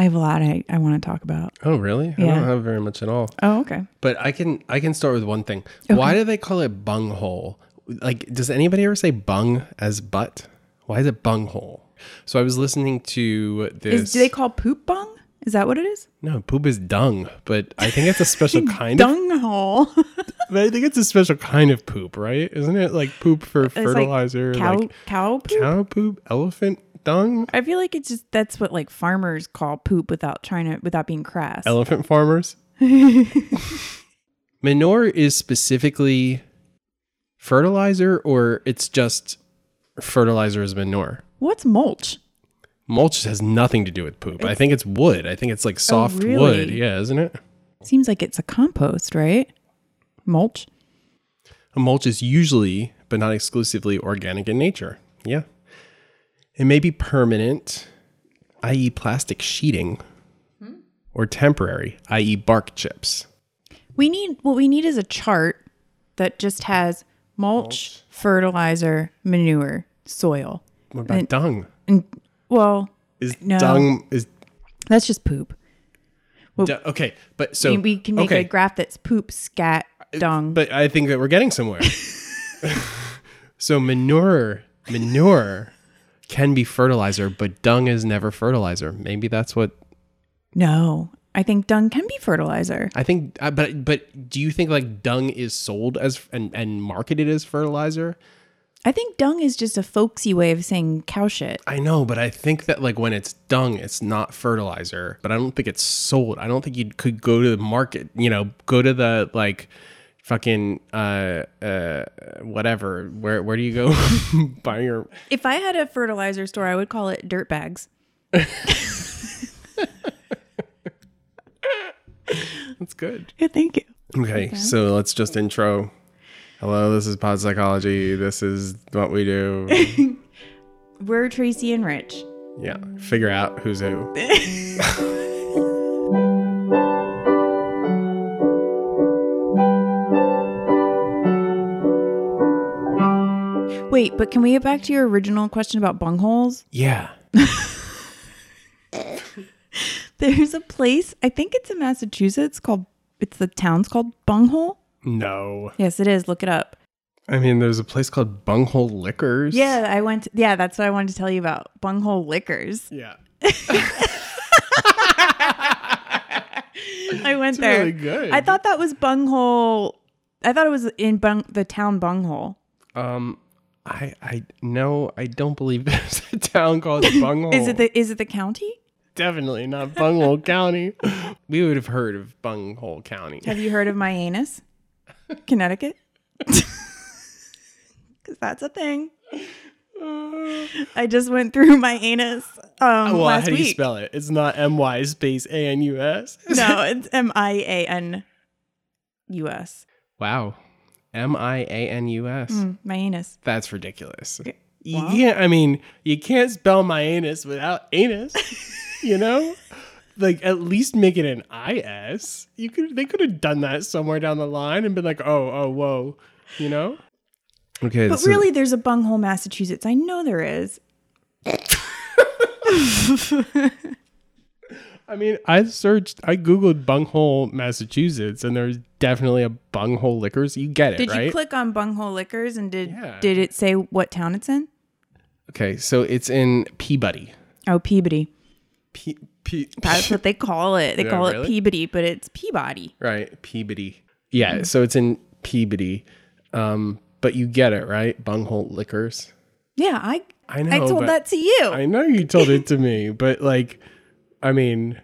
I have a lot I, I want to talk about. Oh, really? Yeah. I don't have very much at all. Oh, okay. But I can I can start with one thing. Why do they call it bunghole? Like, does anybody ever say bung as butt? Why is it bunghole? So I was listening to this. Is do they call poop bung? Is that what it is? no, poop is dung, but I think it's a special kind of. Dung hole. But I think it's a special kind of poop, right? Isn't it like poop for like fertilizer, cow like cow poop. cow poop, elephant dung, I feel like it's just that's what like farmers call poop without trying to without being crass. elephant farmers? Manure is specifically fertilizer, or it's just fertilizer as manure. What's mulch? Mulch has nothing to do with poop. I think it's wood. I think it's like oh, soft wood. really? Yeah, isn't it? Seems like it's a compost, right? Mulch. A mulch is usually, but not exclusively, organic in nature. Yeah. It may be permanent, i.e., plastic sheeting, or temporary, i.e., bark chips. We need what we need is a chart that just has mulch, fertilizer, manure, soil. What about dung? And well, Is No. dung is that's just poop. du- okay? But so we, we can make okay, a graph that's poop, scat, uh, dung. But I think that we're getting somewhere. so manure, manure can be fertilizer, but dung is never fertilizer. Maybe that's what no, I think dung can be fertilizer. I think, uh, but but do you think like dung is sold as and and marketed as fertilizer? I think dung is just a folksy way of saying cow shit. I know, but I think that like when it's dung, it's not fertilizer. But I don't think it's sold. I don't think you could go to the market. You know, go to the like fucking uh uh whatever. Where where do you go buy your? If I had a fertilizer store, I would call it dirt bags. That's good. Yeah, thank you. Okay, so let's just intro. Hello, this is Pot Psychology. This is what we do. We're Tracy and Rich. Yeah, figure out who's who. Wait, but can we get back to your original question about bungholes? Yeah. There's a place, I think it's in Massachusetts called it's the town's called Bunghole. No. Yes, it is. Look it up. I mean, there's a place called Bunghole Liquors. Yeah, I went yeah, that's what I wanted to tell you about. Bunghole Liquors. Yeah. I went It's there. really good. I thought that was Bunghole. I thought it was in Bung the town Bunghole. Um, I I no, I don't believe there's a town called Bunghole. Is it the is it the county? definitely not Bunghole County? We would have heard of Bunghole County. Have you heard of my anus? Connecticut? Because that's a thing. I just went through my anus um, well, last how do you week. spell it? It's not M Y space A N U S. no, it's M I A N U S. Wow. M I A N U S. Mm, My anus. That's ridiculous. You well. can't, I mean, you can't spell my anus without anus, you know? Like at least make it an IS. You could they could have done that somewhere down the line and been like, oh, oh, whoa, you know? Okay, But really, there's a bunghole, Massachusetts. I know there is. I mean, I searched, I googled bunghole, Massachusetts, and there's definitely a bunghole liquors. You get it, Did right? you click on bunghole liquors and did Yeah. did it say what town it's in? okay, so it's in Peabody. Oh, Peabody. P- P- That's what they call it. They Yeah, call really? it Peabody, but it's Peabody. Right, Peabody. Yeah, so it's in Peabody. Um, but you get it, right? Bunghole liquors. Yeah, I I know. I told but that to you. I know you told it to me, but like, I mean,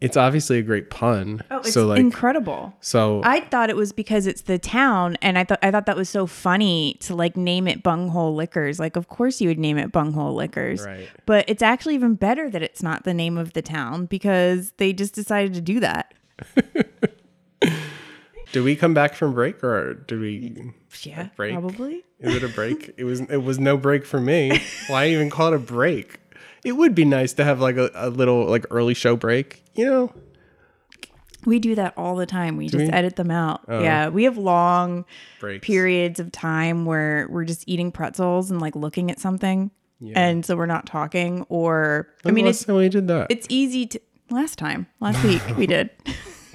it's obviously a great pun. oh, it's so like, incredible. so I thought it was because it's the town, and I thought I thought that was so funny to like name it Bunghole Liquors. Like, of course you would name it Bunghole Liquors, Right. but it's actually even better that it's not the name of the town because they just decided to do that. did we come back from break or did we? Yeah, break? probably. Is it a break? it was. It was no break for me. Why even call it a break? It would be nice to have like a, a little like early show break. You know. We do that all the time. We just we? Oh. edit them out. Oh. Yeah, we have long Breaks. periods of time where we're just eating pretzels and like looking at something, and so we're not talking. Or I mean, was it's time we did that? it's easy to Last time, last week we did.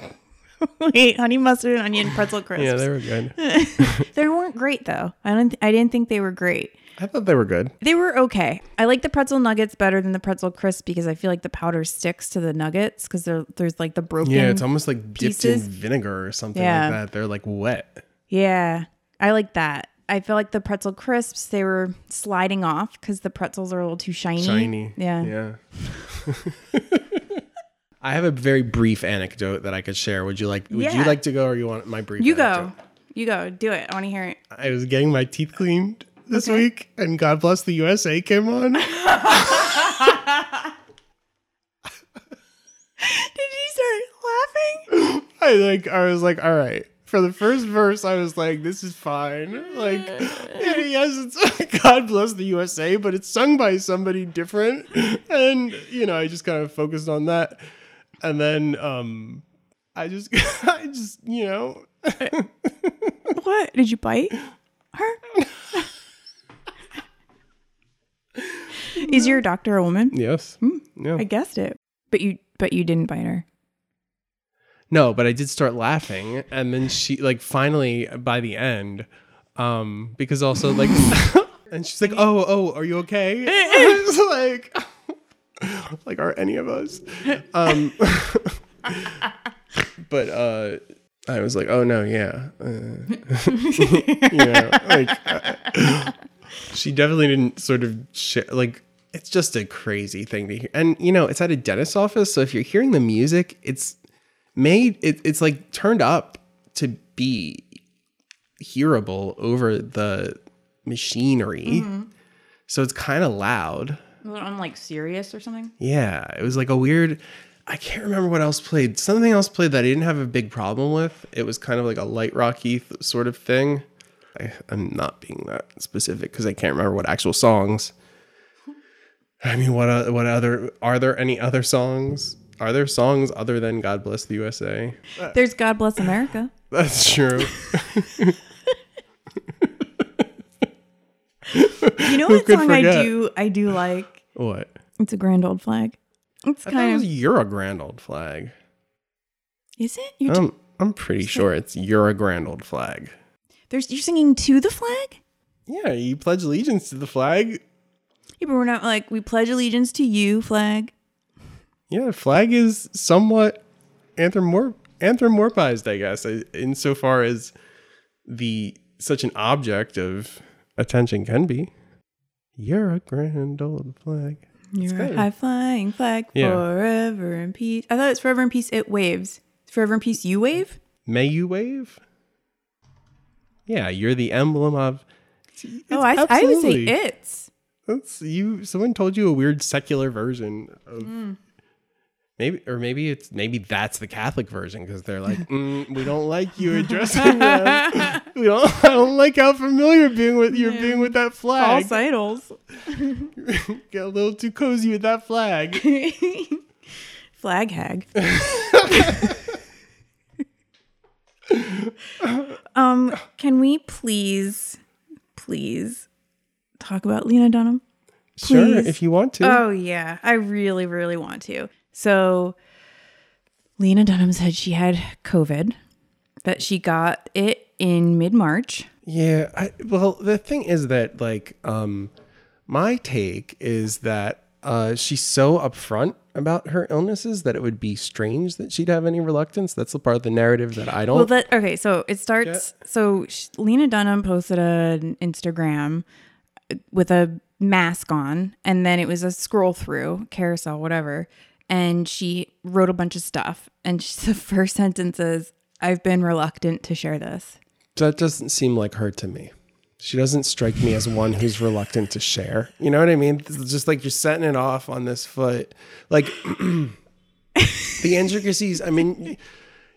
we ate honey mustard and onion pretzel crisps. Yeah, they were good. they weren't great though. I don't. I didn't think they were great. I thought they were good. They were okay. I like the pretzel nuggets better than the pretzel crisp because I feel like the powder sticks to the nuggets because there's like the broken. Yeah, it's almost like dipped in vinegar or something Yeah. like that. They're like wet. Yeah, I like that. I feel like the pretzel crisps they were sliding off because the pretzels are a little too shiny. Shiny. Yeah. Yeah. I have a very brief anecdote that I could share. Would you like would you like to go or you want my brief You anecdote? go. You go. Do it. I want to hear it. I was getting my teeth cleaned this week and God Bless the USA came on. Did you start laughing? I like I was like, all right. For the first verse, I was like, this is fine. Like, yes, it's God bless the USA, but it's sung by somebody different. And, you know, I just kind of focused on that. And then um I just I just, you know, What? Did you bite Is your doctor a woman? yes. Yeah. I guessed it. But you but you didn't bite her. No, but I did start laughing, and then she like finally by the end, um, because also like, and she's like, "Oh, oh, are you okay?" I was like, like, are any of us? Um, but uh, I was like, "Oh no, yeah, uh, yeah." Like, uh, she definitely didn't sort of share like. It's just a crazy thing to hear, and you know, it's at a dentist's office, so if you're hearing the music, it's made it, it's like turned up to be hearable over the machinery. Mm-hmm. So it's kind of loud. Was it on like Sirius or something? yeah it was like a weird i can't remember what else played. Something else played that i didn't have a big problem with. It was kind of like a light rocky th- sort of thing I, i'm not being that specific because i can't remember what actual songs i mean what o- what other are there any other songs are there songs other than god bless the usa There's God Bless America. That's true. You know what song I do I do like? what? It's a grand old flag. It's I it kind was of you're a grand old flag. Is it? You're I'm I'm pretty sure it's you're a grand old flag. There's you're singing to the flag? Yeah, you pledge allegiance to the flag. Yeah, but we're not like we pledge allegiance to you, flag. Yeah, the flag is somewhat anthropomorph anthropomorphized, I guess, insofar as the such an object of attention can be. You're a grand old flag. You're a high flying flag Yeah. forever in peace. I thought it's forever in peace. It waves. Forever in peace. You wave. May you wave? Yeah, you're the emblem of. Oh, I, it's I would say it's. That's you. Someone told you a weird secular version of maybe, or maybe it's maybe that's the Catholic version because they're like, mm, we don't like you addressing them. We don't. I don't like how familiar being with you're being with that flag. False idols. Get a little too cozy with that flag. Flag hag. Um, can we please, please talk about Lena Dunham? Sure, if you want to. Oh yeah, I really, really want to. So, Lena Dunham said she had COVID, that she got it in mid March. Yeah, I, well, the thing is that like um my take is that uh she's so upfront about her illnesses that it would be strange that she'd have any reluctance. That's the part of the narrative that I don't Well, that okay. So it starts. So sh- Lena Dunham posted an Instagram uh, with a mask on, and then it was a scroll through carousel, whatever. And she wrote a bunch of stuff, and she, the first sentence is, "I've been reluctant to share this." that doesn't seem like her to me. She doesn't strike me as one who's reluctant to share. You know what I mean? It's just like you're setting it off on this foot. Like the intricacies, I mean,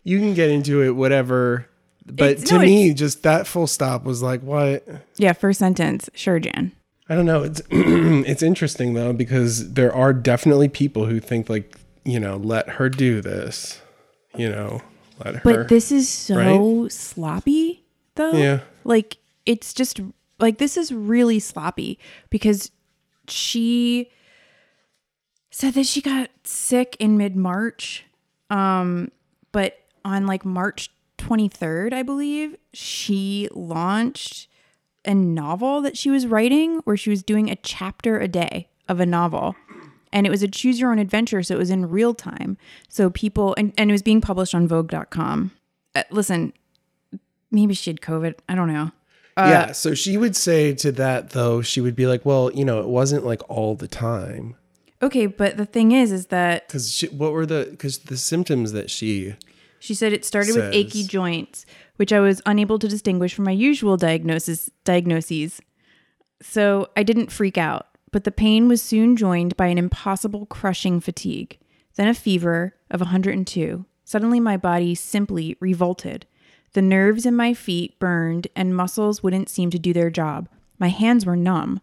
you can get into it, whatever. But It's- to no, me, just that full stop was like, what? Yeah, first sentence. Sure, Jan. I don't know. It's it's interesting though because there are definitely people who think like you know let her do this, you know let her. But this is so sloppy, though. Yeah. Like, it's just like this is really sloppy because she said that she got sick in mid March. Um, but on like March 23rd, I believe, she launched a novel that she was writing where she was doing a chapter a day of a novel. And it was a choose your own adventure. So it was in real time. So people, and, and it was being published on Vogue.com. Uh, listen, maybe she had COVID. I don't know. Yeah. Uh, so she would say to that though, she would be like, "Well, you know, it wasn't like all the time." Okay, but the thing is, is that Because what were the because the symptoms that she She said it started with achy joints, which I was unable to distinguish from my usual diagnosis diagnoses. So I didn't freak out, but the pain was soon joined by an impossible crushing fatigue, then a fever of 102. Suddenly my body simply revolted. The nerves in my feet burned and muscles wouldn't seem to do their job. My hands were numb.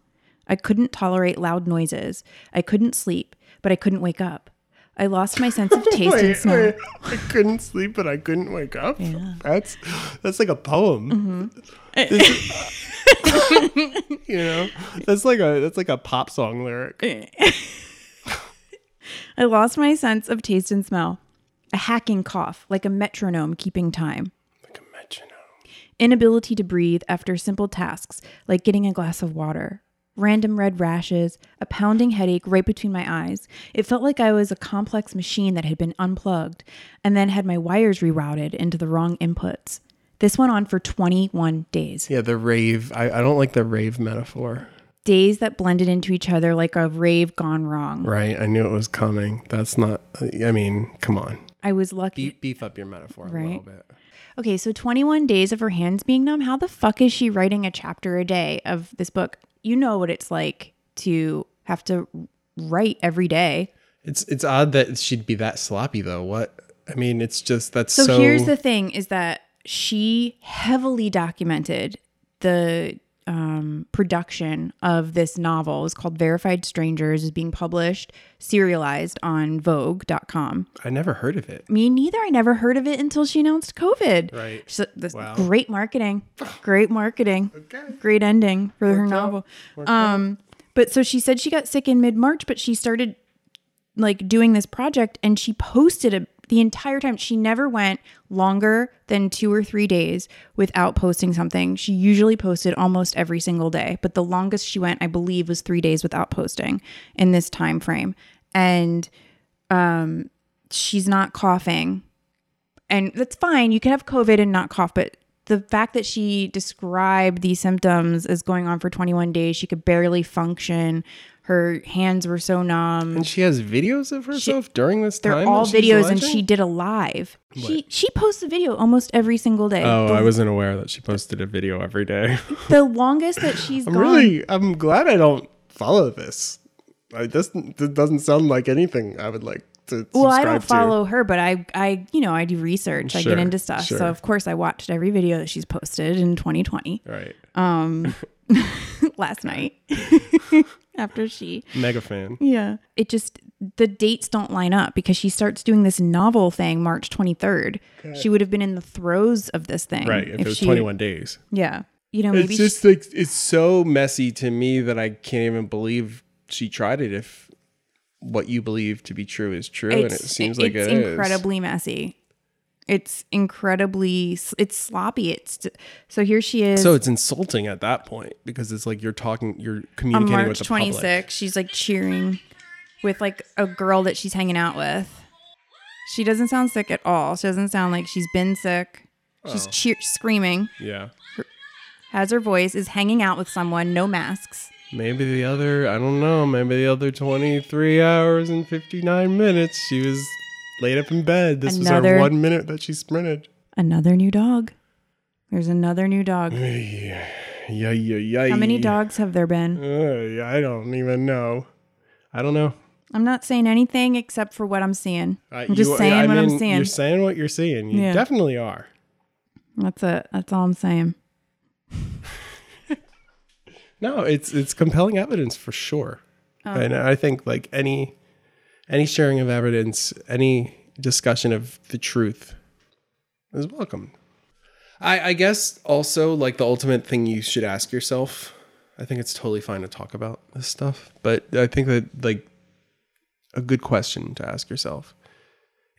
I couldn't tolerate loud noises. I couldn't sleep, but I couldn't wake up. I lost my sense of taste and smell. I couldn't sleep, but I couldn't wake up. That's that's like a poem. Mm-hmm. This- you know, that's like a that's like a pop song lyric. I lost my sense of taste and smell. A hacking cough, like a metronome keeping time. Like a metronome. Inability to breathe after simple tasks, like getting a glass of water. Random red rashes, a pounding headache right between my eyes. It felt like I was a complex machine that had been unplugged and then had my wires rerouted into the wrong inputs. This went on for 21 days. Yeah, the rave. I, I don't like the rave metaphor. Days that blended into each other like a rave gone wrong. Right. I knew it was coming. That's not. I mean, come on. I was lucky. Beef, beef up your metaphor a little bit. Okay, so 21 days of her hands being numb. How the fuck is she writing a chapter a day of this book? You know what it's like to have to write every day. It's it's odd that she'd be that sloppy though. What? I mean, it's just that's so. So, here's the thing is that she heavily documented the um, production of this novel. is called Verified Strangers, is being published, serialized on Vogue.com. I never heard of it. Me neither. I never heard of it until she announced COVID. Right. So this Wow. great marketing. Great marketing. Okay. Great ending for her novel. Um but so she said she got sick in mid-March, but she started like doing this project and she posted a, the entire time. She never went longer than 2 or 3 days without posting something. She usually posted almost every single day, but the longest she went I believe was 3 days without posting in this time frame. And um she's not coughing and that's fine. You can have COVID and not cough, but the fact that she described these symptoms as going on for 21 days, she could barely function. Her hands were so numb. And she has videos of herself during this They're time. all that she's videos, and she did a live. She she posts a video almost every single day. Oh, the, I wasn't aware that she posted a video every day. the longest that she's I'm gone. really, I'm glad I don't follow this. I this, this doesn't sound like anything I would like to. well, I don't to. follow her, but I, I, you know, I do research. I get into stuff. sure. So of course, I watched every video that she's posted in 2020 Right, Um. last night after she mega fan. Yeah. It just, the dates don't line up because she starts doing this novel thing March 23rd. She would have been in the throes of this thing. Right, if, it was she- 21 days. Yeah. You know, maybe It's she- just like it's so messy to me that I can't even believe she tried it. If what you believe to be true is true, and it seems like it's it is. incredibly messy. It's incredibly, it's sloppy. It's so here she is. So it's insulting at that point because it's like you're talking, you're on communicating with March the public. 26th, she's like cheering with like a girl that she's hanging out with. She doesn't sound sick at all. She doesn't sound like she's been sick. Oh. She's cheer- screaming. Yeah, has her voice, is hanging out with someone, no masks. maybe the other, I don't know, maybe the other 23 hours and 59 minutes she was laid up in bed. This was our one minute that she sprinted. Another new dog. There's another new dog. Yeah, yeah, yeah. How many dogs have there been? Uh, I don't even know. I don't know. I'm not saying anything except for what I'm seeing. Uh, I'm just you- saying I what I'm seeing. You're saying what you're seeing. You Yeah. definitely are. That's it. That's all I'm saying. No, it's it's compelling evidence for sure. Oh. And I think like any any sharing of evidence, any discussion of the truth is welcome. I, I guess also like the ultimate thing you should ask yourself. I think it's totally fine to talk about this stuff, but I think that like a good question to ask yourself.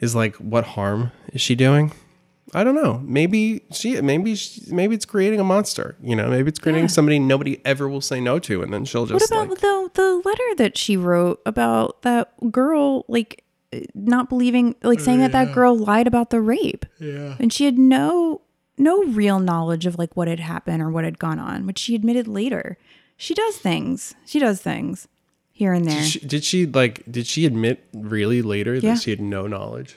Is like, what harm is she doing? I don't know. Maybe she, maybe, she, maybe it's creating a monster. You know, maybe it's creating Yeah. somebody nobody ever will say no to, and then she'll just. What about like, the the letter that she wrote about that girl like eh, not believing like saying that that girl lied about the rape yeah, and she had no no real knowledge of like what had happened or what had gone on which she admitted later she does things she does things here and there Did she, did she like? Did she admit really later that Yeah. she had no knowledge?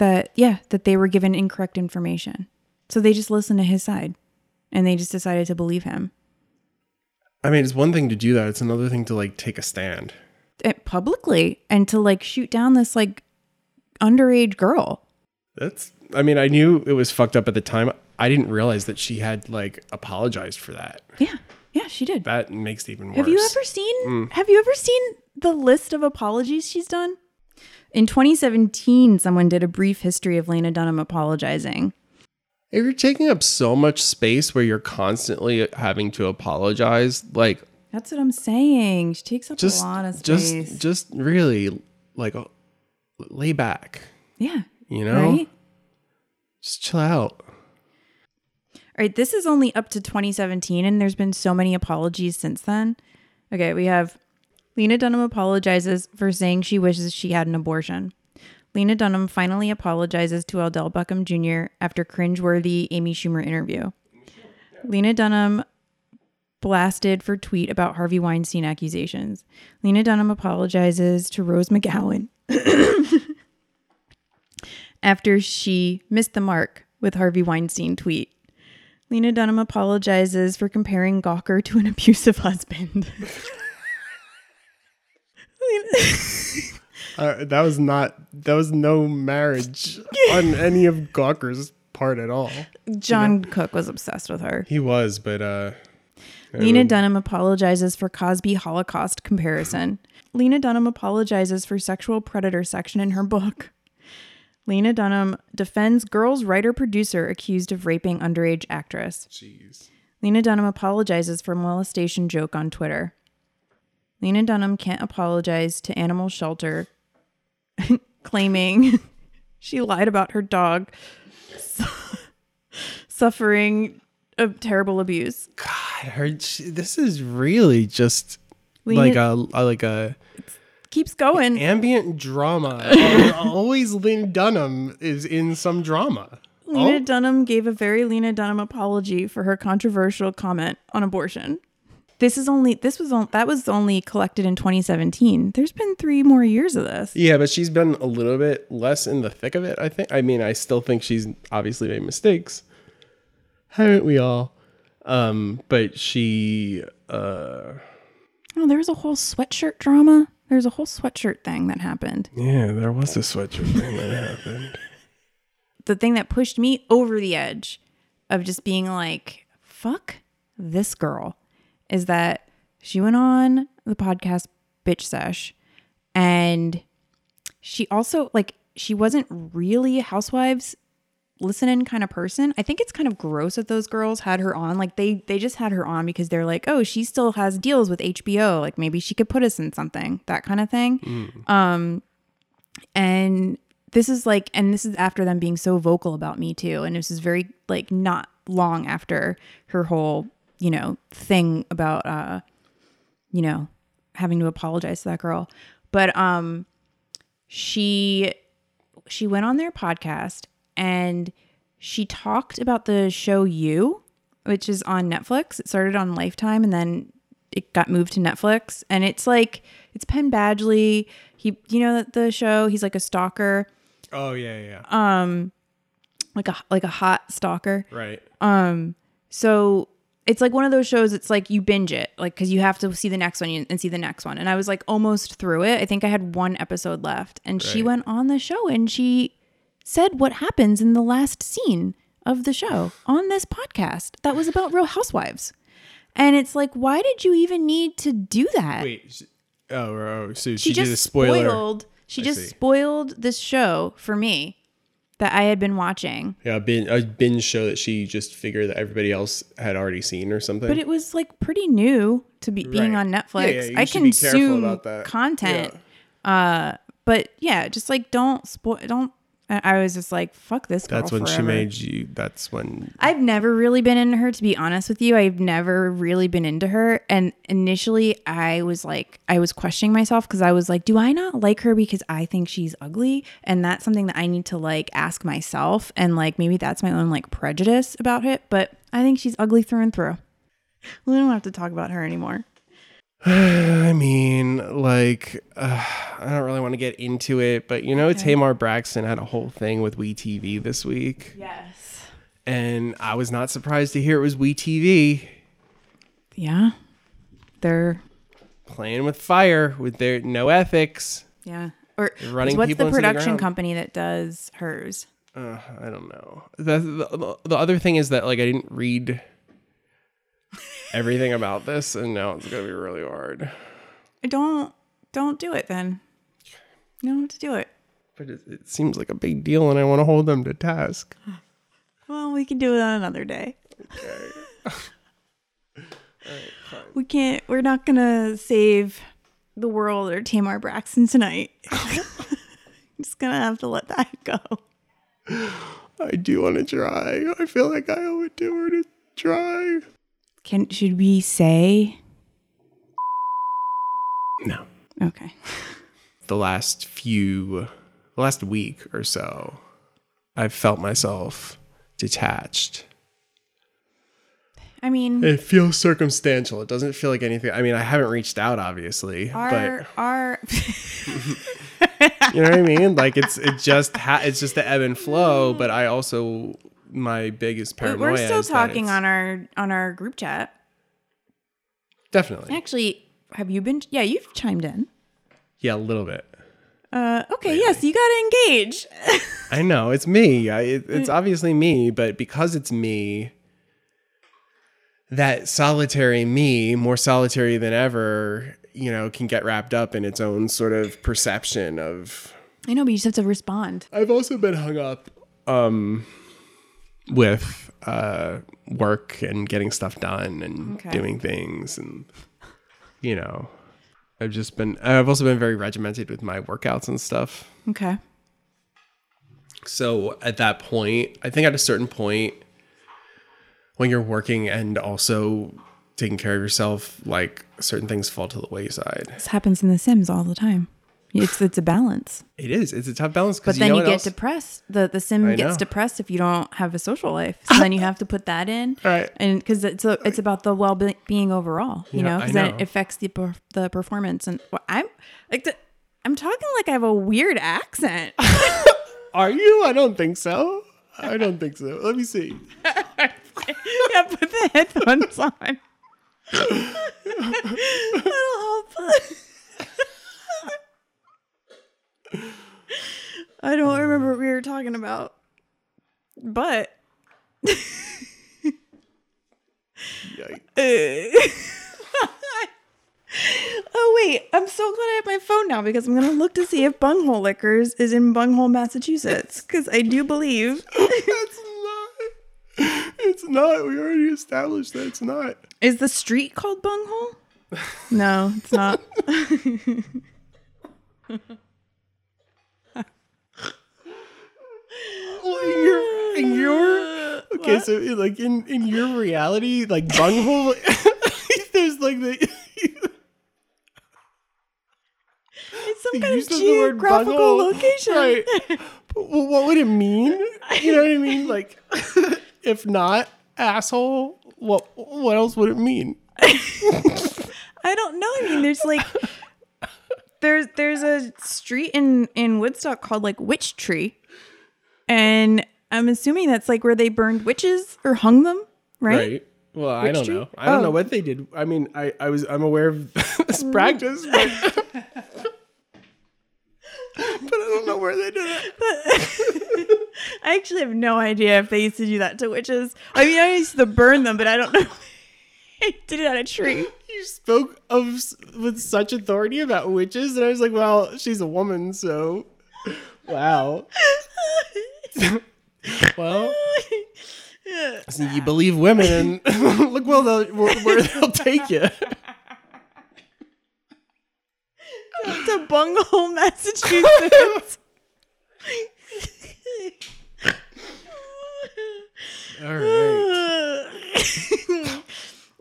That yeah that they were given incorrect information so they just listened to his side and they just decided to believe him I mean, it's one thing to do that. It's another thing to like take a stand. eh, publicly and to like shoot down this like underage girl That's. I mean, I knew it was fucked up at the time. I didn't realize that she had like apologized for that. yeah yeah she did That makes it even worse. Have you ever seen Have you ever seen the list of apologies she's done? In 2017, someone did a brief history of Lena Dunham apologizing. If you're taking up so much space where you're constantly having to apologize, like That's what I'm saying. She takes up just a lot of space. just just really like uh, lay back, yeah. you know? Right? Just chill out. All right, this is only up to 2017 and there's been so many apologies since then. Okay, we have Lena Dunham apologizes for saying she wishes she had an abortion. Lena Dunham finally apologizes to Odell Beckham Jr. after cringeworthy Amy Schumer interview. Lena Dunham blasted for tweet about Harvey Weinstein accusations. Lena Dunham apologizes to Rose McGowan after she missed the mark with Harvey Weinstein tweet. Lena Dunham apologizes for comparing Gawker to an abusive husband. Uh, that was not. That was no marriage on any of Gawker's part at all. John Cook was obsessed with her. He was, but uh, Lena Dunham apologizes for Cosby Holocaust comparison. Lena Dunham apologizes for sexual predator section in her book. Lena Dunham defends girls writer producer accused of raping underage actress. jeez. Lena Dunham apologizes for molestation joke on Twitter. Lena Dunham can't apologize to Animal Shelter, claiming she lied about her dog su- suffering a terrible abuse. God, her, she, this is really just Lena like a, a like a keeps going. ambient drama. Always Lena Dunham is in some drama. Lena Oh. Dunham gave a very Lena Dunham apology for her controversial comment on abortion. This is only this was on, that was only collected in 2017. There's been 3 more years of this. Yeah, but she's been a little bit less in the thick of it, I think. I mean, I still think she's obviously made mistakes. Haven't we all? Um, but she uh Oh, there was a whole sweatshirt drama. There's a whole sweatshirt thing that happened. yeah, there was a sweatshirt thing that happened. The thing that pushed me over the edge of just being like, fuck this girl is that she went on the podcast Bitch Sesh and she also, like, she wasn't really a Housewives listening kind of person. I think it's kind of gross that those girls had her on. Like they they just had her on because they're like, "Oh, she still has deals with HBO. Like maybe she could put us in something." That kind of thing. Um and this is like and this is after them being so vocal about me too and this is very like not long after her whole, you know, thing about uh you know, having to apologize to that girl. But um she she went on their podcast and she talked about the show You, which is on Netflix. It started on Lifetime and then it got moved to Netflix. And it's like it's Penn Badgley. He, you know, the show. He's like a stalker, Oh yeah, yeah. Um like a like a hot stalker. right. Um so it's like one of those shows. It's like you binge it, like because you have to see the next one and see the next one. And I was like almost through it. I think I had one episode left, and she went on the show and she said what happens in the last scene of the show on this podcast that was about Real Housewives. And it's like, why did you even need to do that? Wait. Oh, oh, so she, she did a just spoiler. spoiled. She I just see. spoiled this show for me that I had been watching. Yeah, a bin- a binge show that she just figured that everybody else had already seen or something. But it was like pretty new to be being Right. on Yeah, Netflix. yeah, you I should be careful consume about that. content Uh, but yeah, just like don't spoil. Don't. I I was just like, fuck this girl. That's when she made you. That's when. I've never really been into her, to be honest with you. I've never really been into her. And initially, I was like, I was questioning myself because I was like, do I not like her because I think she's ugly? And that's something that I need to like ask myself. And like, maybe that's my own like prejudice about it. But I think she's ugly through and through. We don't have to talk about her anymore. I mean, like, uh, I don't really want to get into it, but you know, Tamar Braxton had a whole thing with WeTV this week, Yes. and I was not surprised to hear it was WeTV Yeah. They're, playing with fire with their no ethics. yeah. Or running what's people the into the production company that does hers? Uh, I don't know. The, the the other thing is that like I didn't read everything about this, and now it's gonna be really hard. Don't, don't do it then. You don't have to do it. But it, it seems like a big deal, and I want to hold them to task. Well, we can do it on another day. Okay. we can't. We're not gonna save the world or Tamar Braxton tonight. I'm Just gonna have to let that go. I do want to try. I feel like I owe it to her to try. Can should we say? No. Okay. The last few, the last week or so, I've felt myself detached. I mean, It feels circumstantial. It doesn't feel like anything. I mean, I haven't reached out, obviously, our our but you know what I mean. Like it's it just ha- it's just the ebb and flow. But I also my biggest paranoia. we're still talking on our on our group chat. definitely. Actually, have you been? Yeah, you've chimed in. Yeah, a little bit. Uh, okay, yes, you gotta engage. I know it's me. I, it, it's obviously me, but because it's me, that solitary me, more solitary than ever, you know, can get wrapped up in its own sort of perception of. I know, but you just have to respond. I've also been hung up um, with uh, work and getting stuff done and Okay. doing things, and you know, I've just been. I've also been very regimented with my workouts and stuff. Okay. So at that point, I think at a certain point, when you're working and also taking care of yourself, like certain things fall to the wayside. This happens in The Sims all the time. It's it's a balance. It is. It's a tough balance But then you, know you get else? depressed. The the sim gets depressed if you don't have a social life. So then you have to put that in, Right. And because it's a, it's about the well being overall, you Yeah, know, because then it affects the per, the performance. And well, I'm like the, I'm talking like I have a weird accent. Are you? I don't think so. I don't think so. Let me see. yeah, put the headphones on. That'll I don't remember uh. what we were talking about, but. Yikes. oh wait, I'm so glad I have my phone now because I'm gonna look to see if Bunghole Liquors is in Bunghole, Massachusetts. Because I do believe That's not. It's not. We already established that it's not. is the street called Bunghole. No, it's not. Well, in your, in your okay, so like in in your reality, like bunghole, there's like the It's some kind of geographical location. right? But well, what would it mean? You know what I mean? Like, if not asshole, what what else would it mean? I don't know. I mean, there's like there's there's a street in in Woodstock called like Witch Tree, and I'm assuming that's like where they burned witches or hung them, right? Right. Well, I don't tree? know. I don't Oh. know what they did. I mean, I, I was I'm aware of this practice, but, but I don't know where they did it. I actually have no idea if they used to do that to witches. I mean, I used to burn them, but I don't know. did it on a tree. You spoke of with such authority about witches, and I was like, well, she's a woman, so wow. well, so you believe women, and look well they'll, where, where they'll take you. to Bungle, Massachusetts. All right.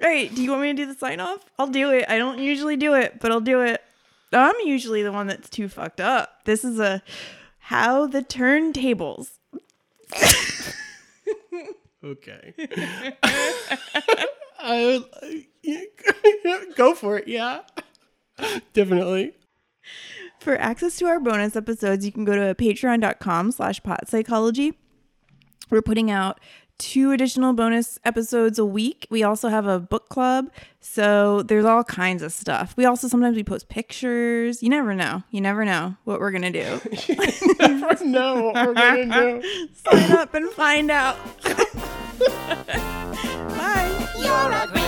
All right, do you want me to do the sign off? I'll do it. I don't usually do it, but I'll do it. I'm usually the one that's too fucked up. This is a how the turntables. Okay. I, go for it. Yeah. Definitely. For access to our bonus episodes, you can go to patreon.com slash pot psychology. We're putting out two additional bonus episodes a week. We also have a book club. So there's all kinds of stuff. We also sometimes we post pictures. You never know. You never know what we're gonna do. you Never know what we're going to do. Sign up and find out. Bye. You're a